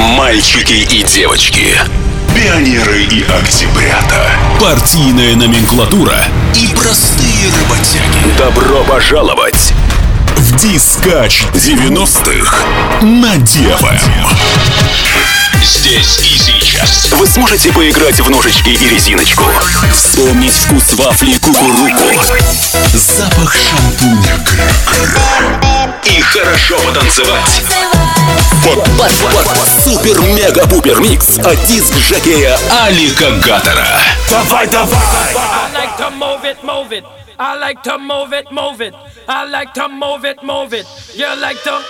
Мальчики и девочки. Пионеры и октябрята. Партийная номенклатура и простые работяги. Добро пожаловать в Дискач 90-х на Дева. Здесь и сейчас. Вы сможете поиграть в ножички и резиночку. Вспомнить вкус вафли кукуруку. Запах шампуня. И хорошо потанцевать. Супер-мега-пупер микс от диск жокея Алика Гатора. Давай, давай! I like to move it, move it. I like to move it, move it. I like to move it, move it. You like to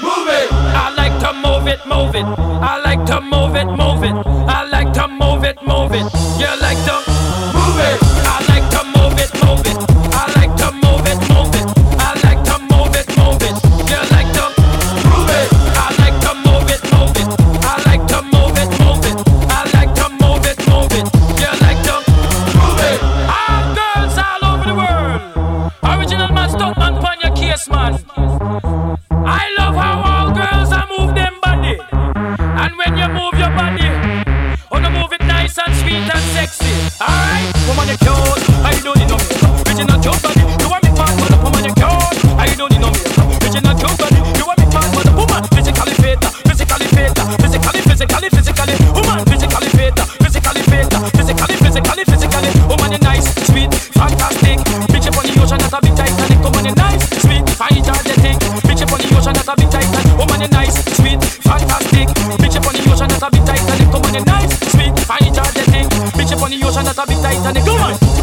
move it. I like to move it, move it. I like to move it, move it. I like to move it, move it. You like to move it. I like sexy, alright? Woman, you're cute, I don't need no Bitch, you're not on the ocean that a bit Titanic. Come on.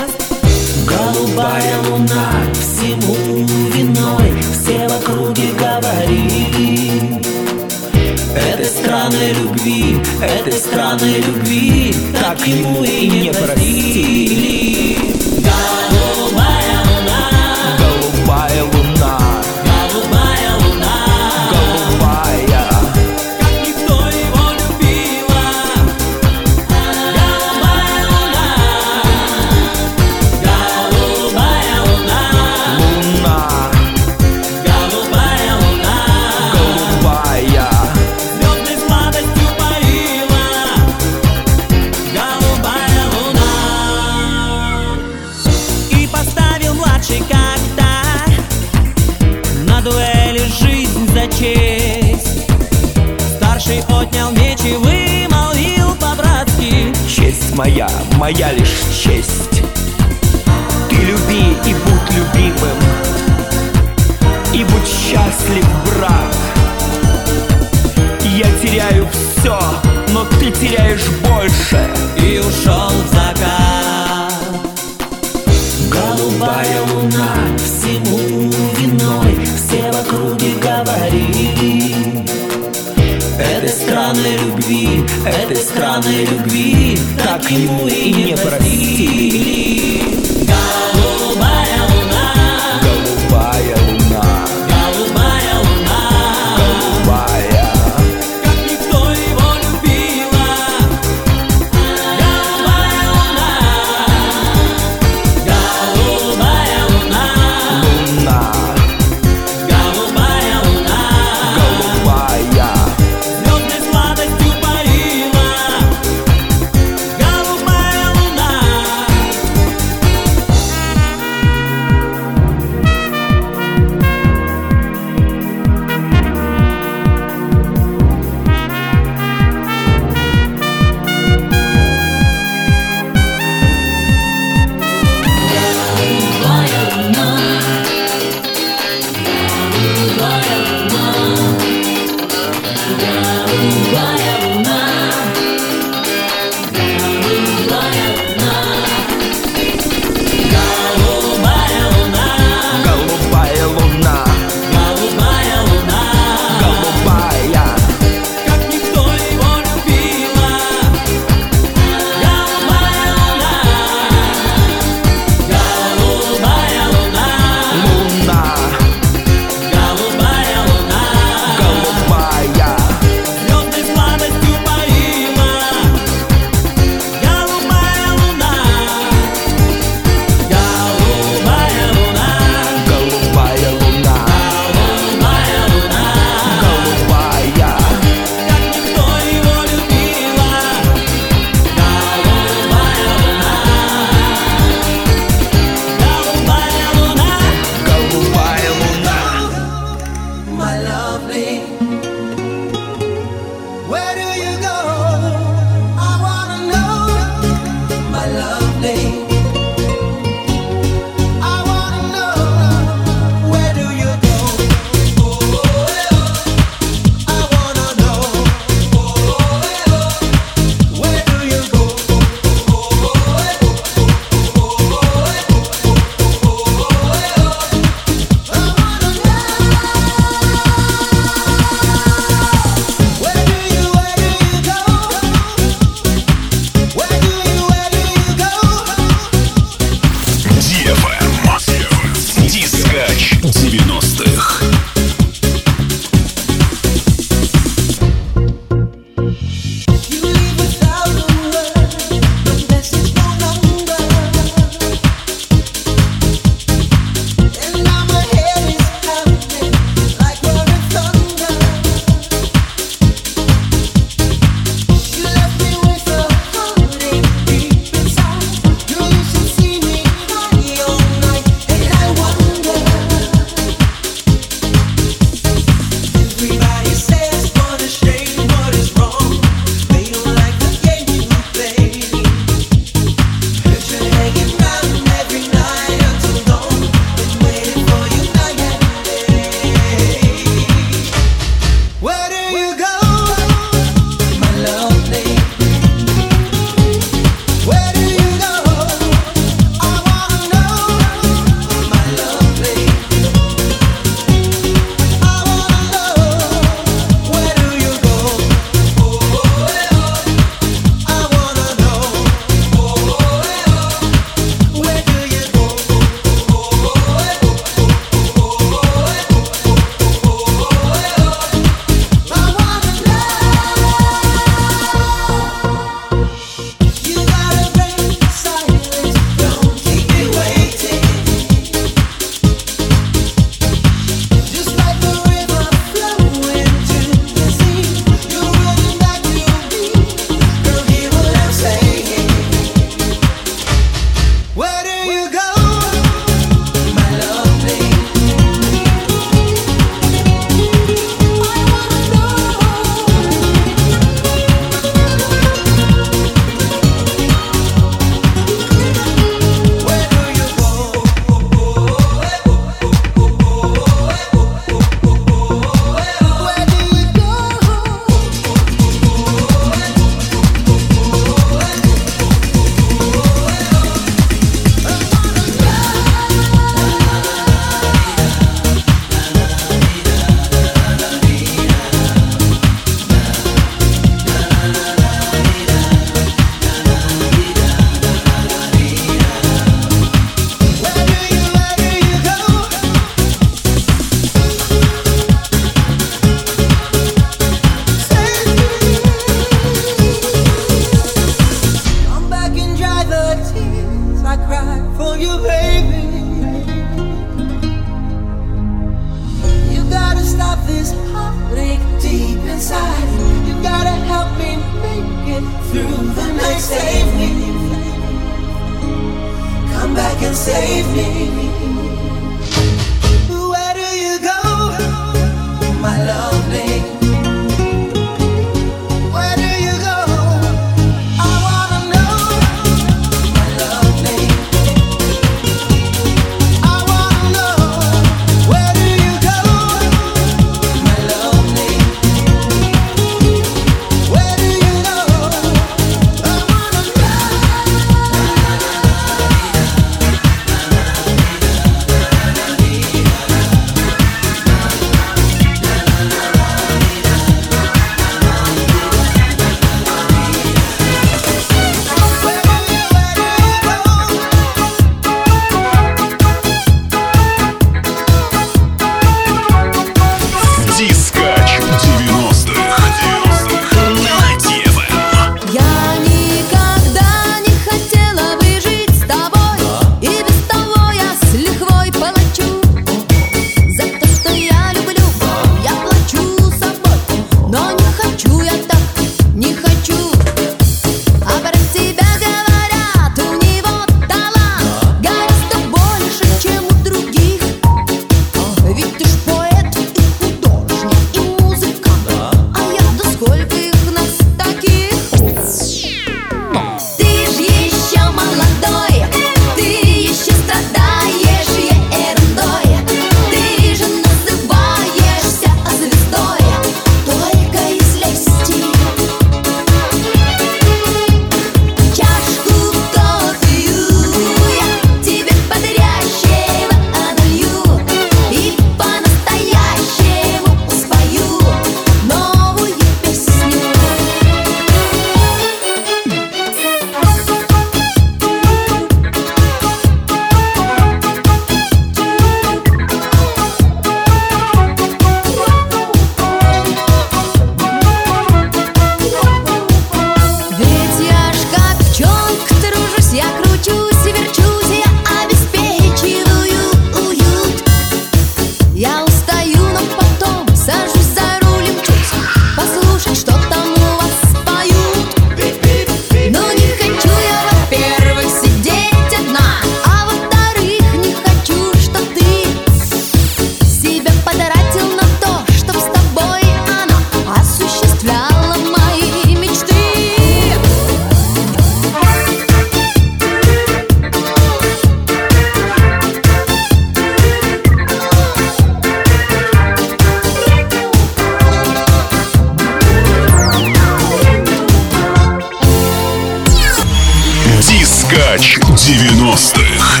90-х.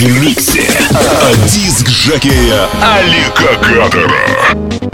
В миксе от диск жокея Алика Кадера.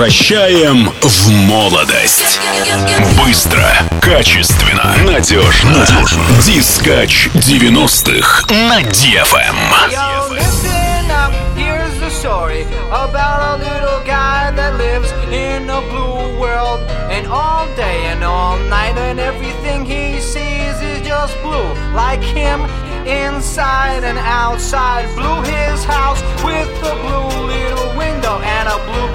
Возвращаем в молодость. Быстро, качественно, надежно. Надежно. Дискач 90-х на DFM. Just blue. Like him, inside and outside. Blue his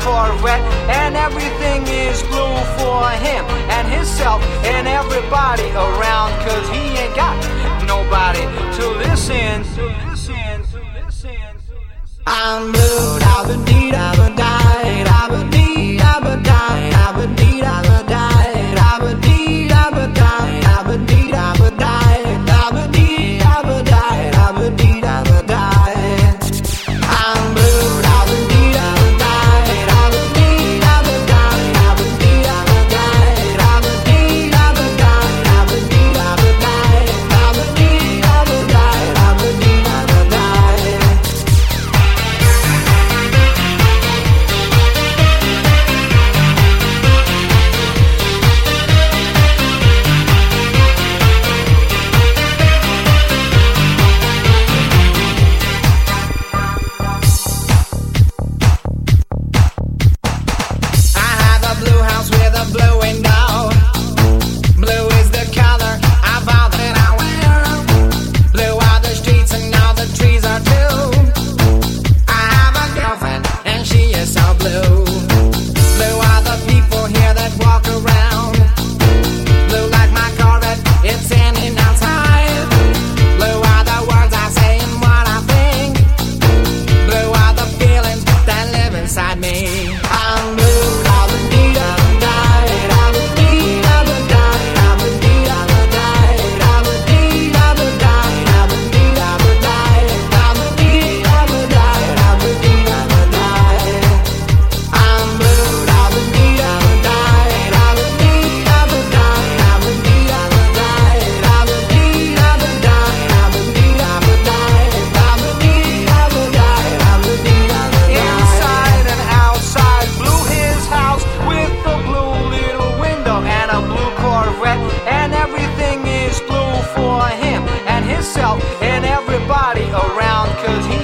And everything is blue for him and himself and everybody around. Cause he ain't got nobody to listen. To listen, to listen, to listen. I'm cause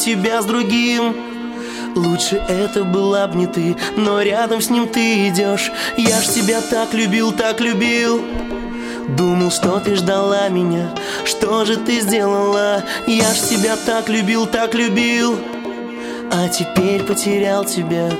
тебя с другим. Лучше это была б не ты, но рядом с ним ты идешь. Я ж тебя так любил, так любил. Думал, что ты ждала меня, что же ты сделала? Я ж тебя так любил, так любил. А теперь потерял тебя.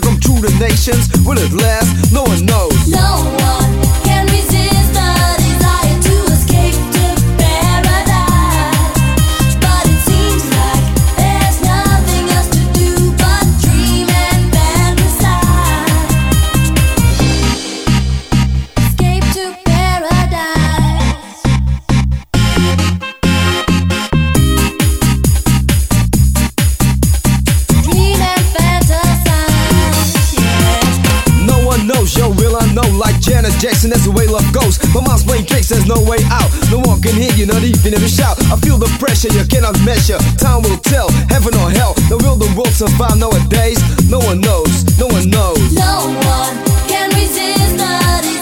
to come through the nations. Will it last? No one knows. No Jackson, that's the way love goes. My mom's playing tricks, there's no way out. No one can hear you, not even if you shout. I feel the pressure you cannot measure. Time will tell, heaven or hell. Now will the world survive nowadays? No one knows, no one knows. No one can resist the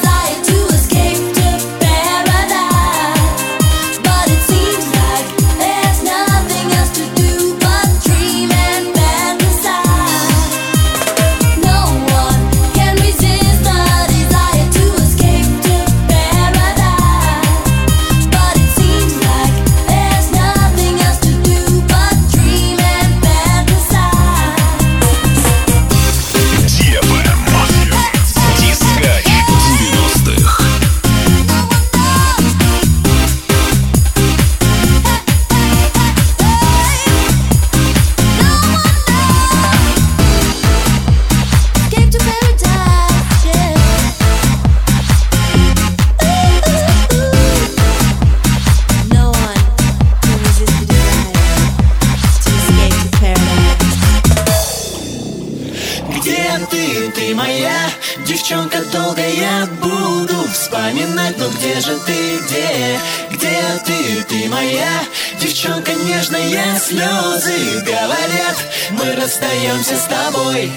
Мы расстаемся с тобой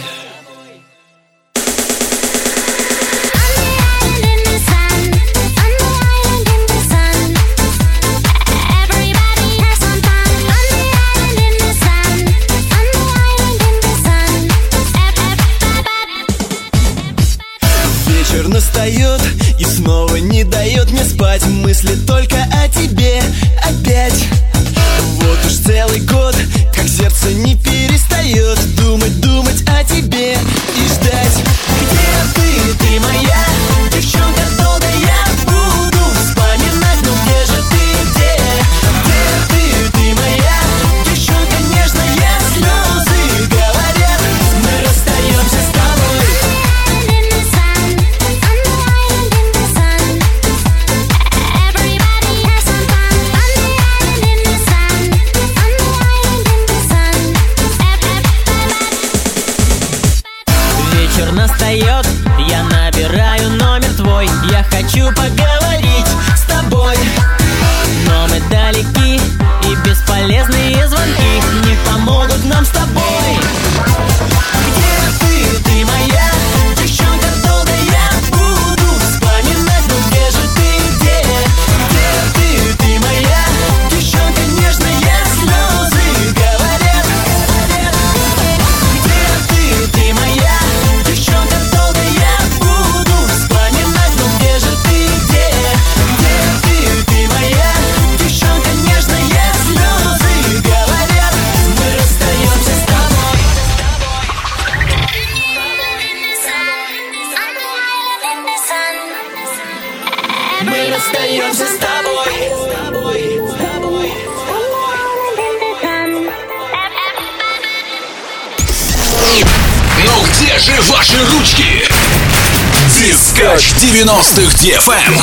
90-х DFM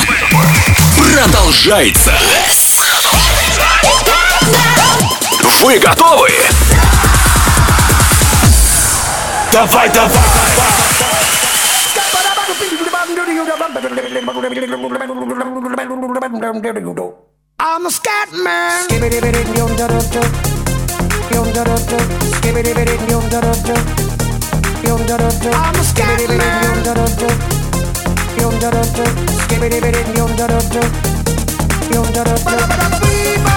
продолжается. Вы готовы? Давай, давай! I'm a scat man. I'm a scat man. Yum da da da, skibidi bidi yum da da da, yum da da da.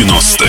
90.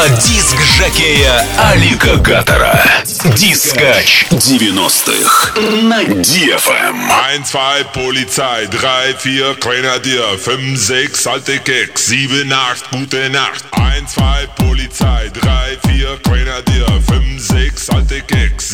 от диск-жокея Алика Гатора. Дискач 90-х на DFM. 1, 2, Polizei, 3, 4, Grenadier, 5, 6, alte Keks, 7, 8, gute Nacht. 1, 2, Polizei, 3, 4, Grenadier, 5, 6, alte Keks.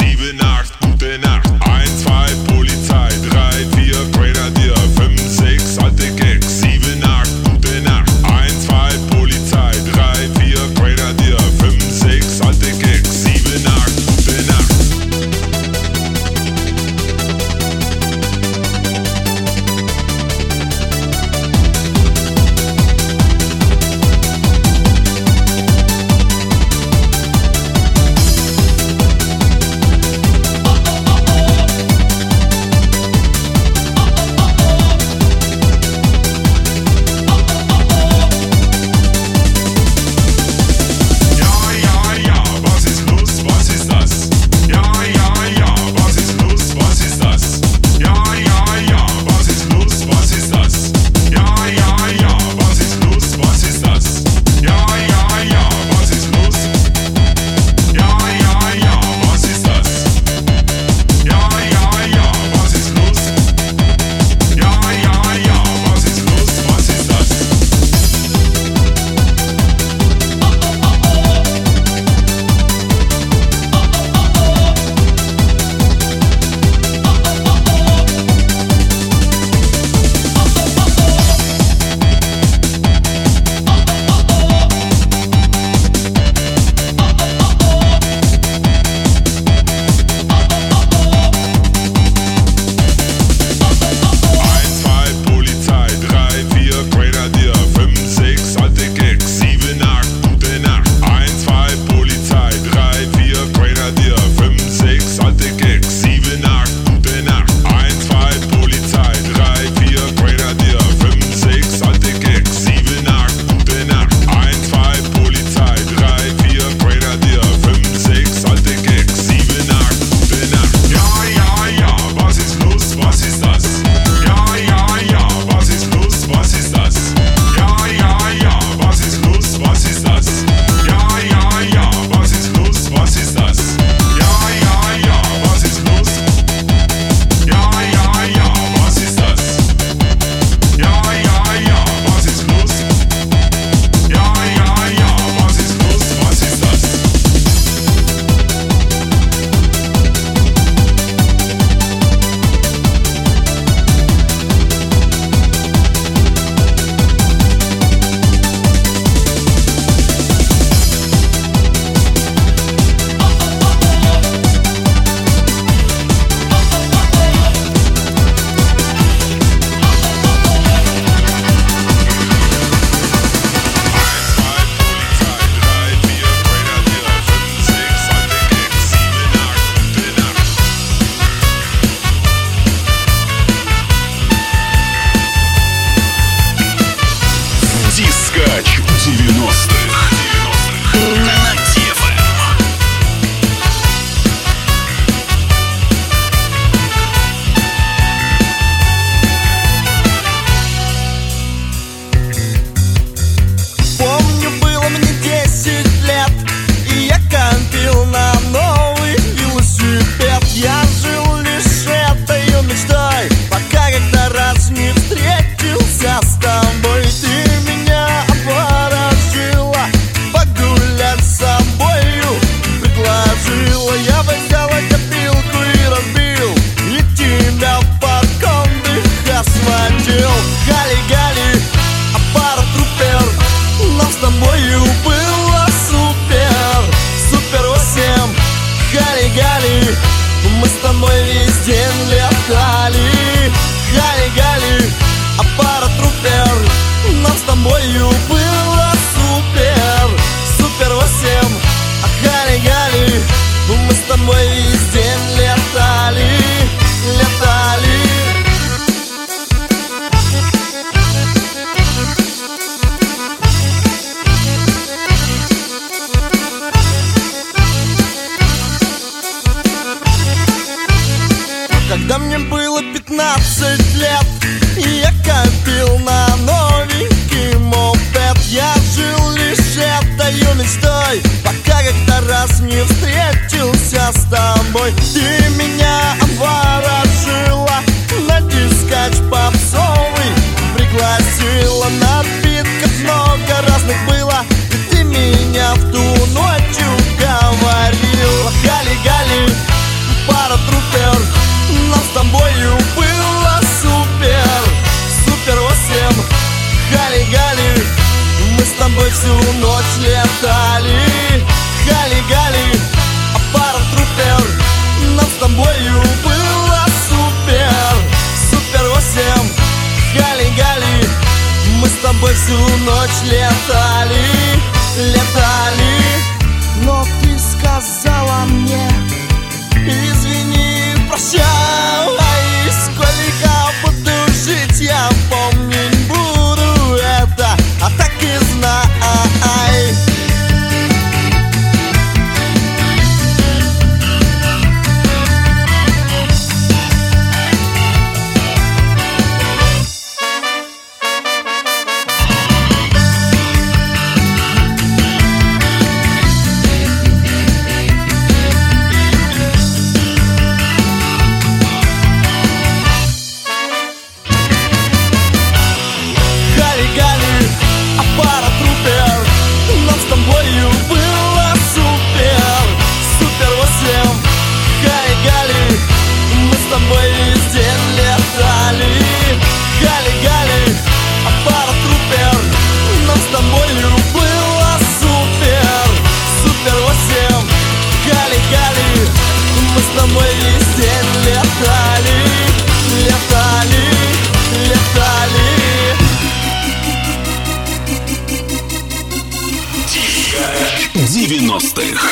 90-х.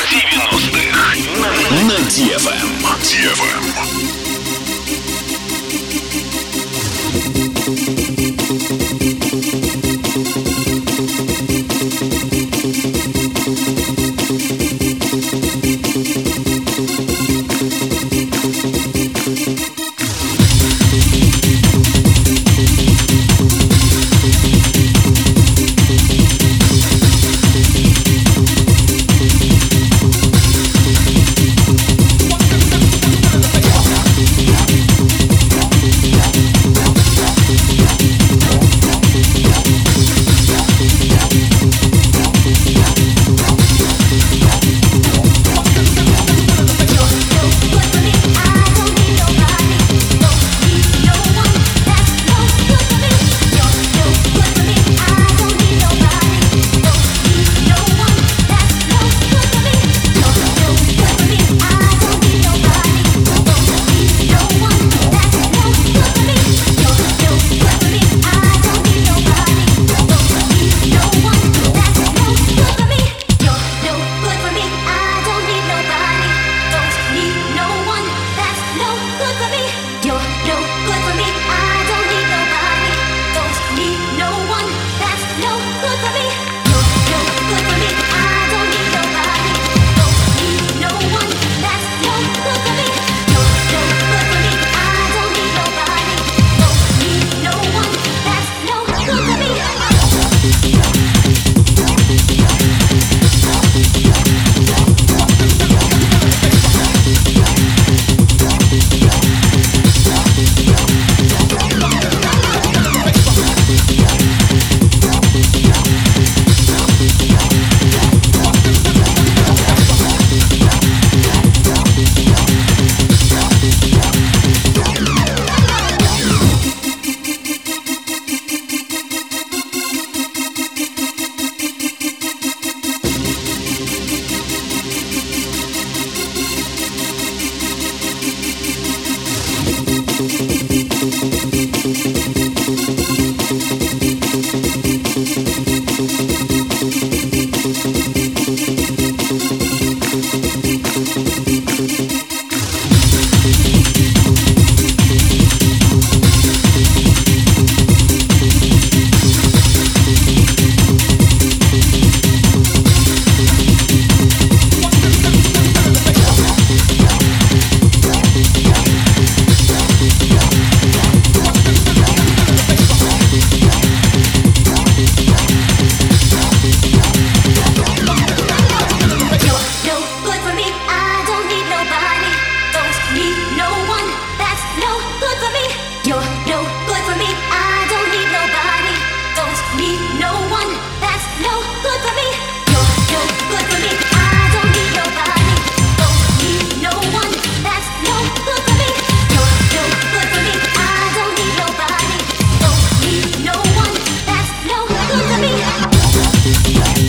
90-х. На DFM. DFM. Bye.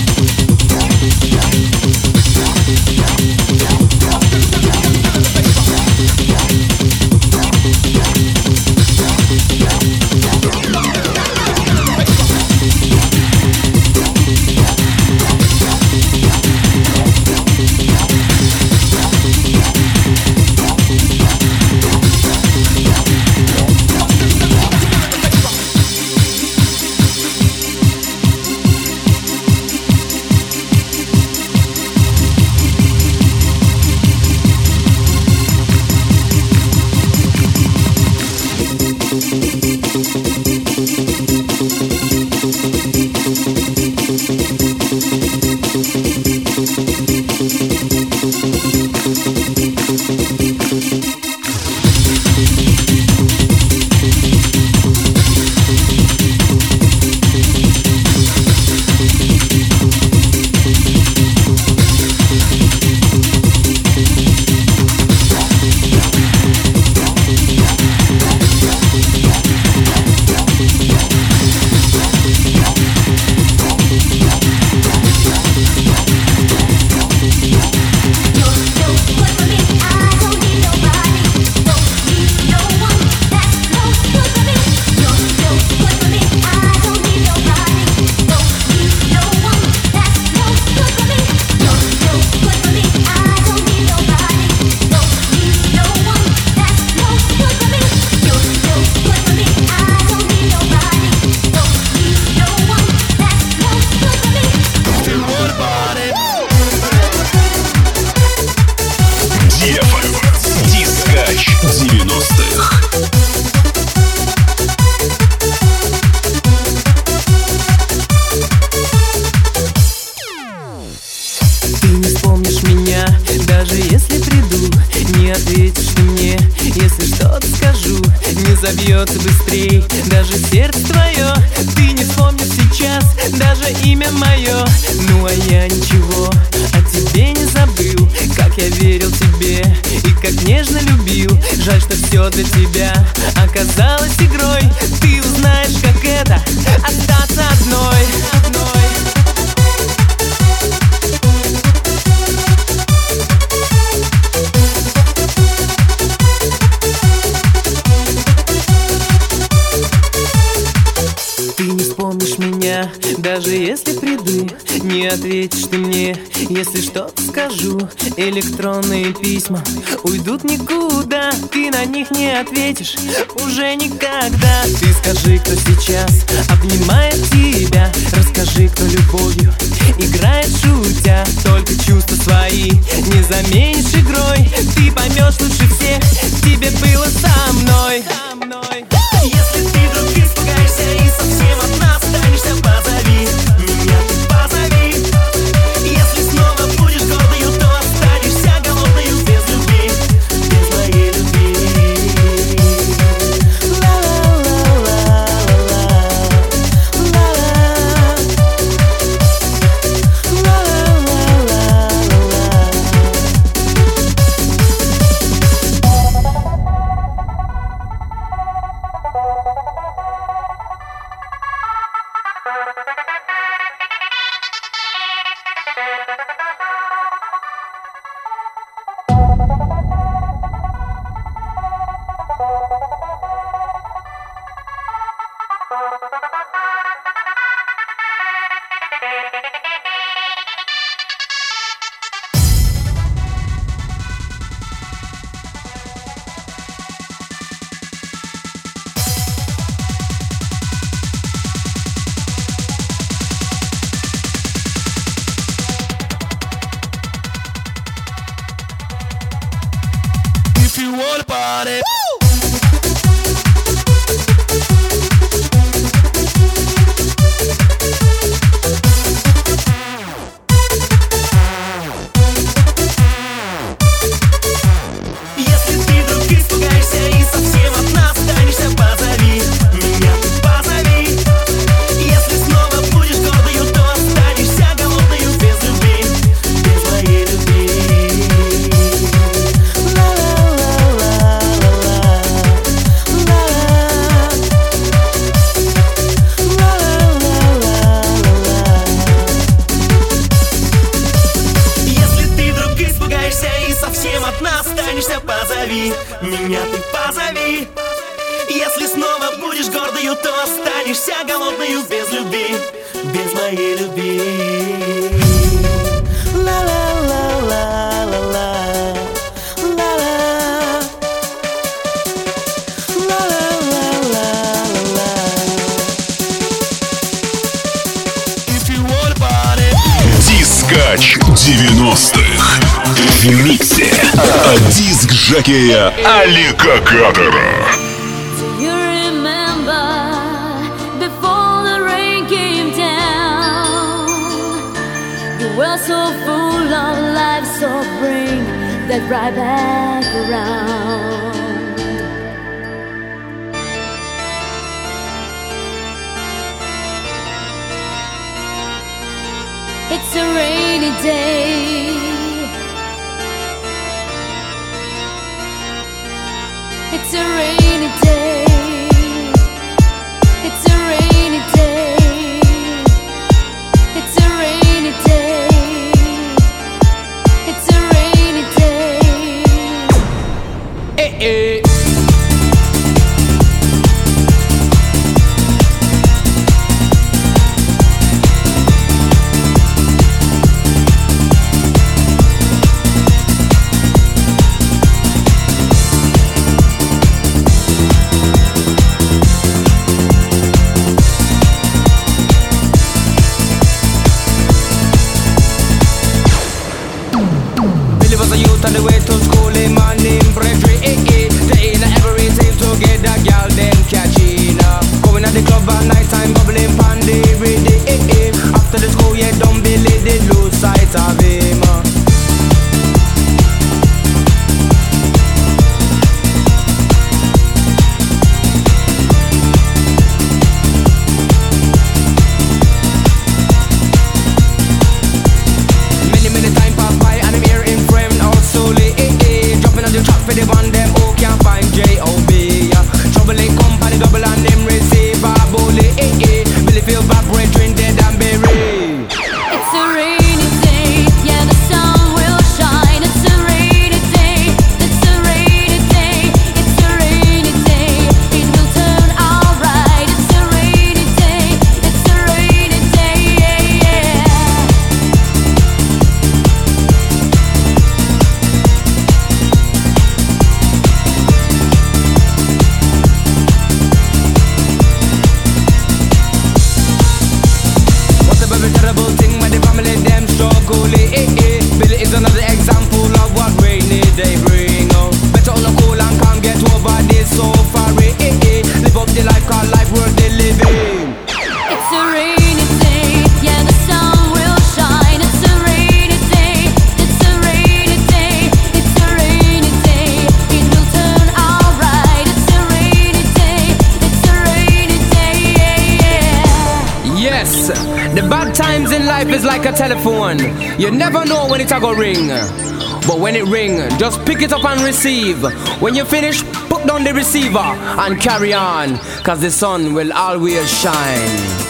Just pick it up and receive. When you finish, put down the receiver and carry on, cause the sun will always shine.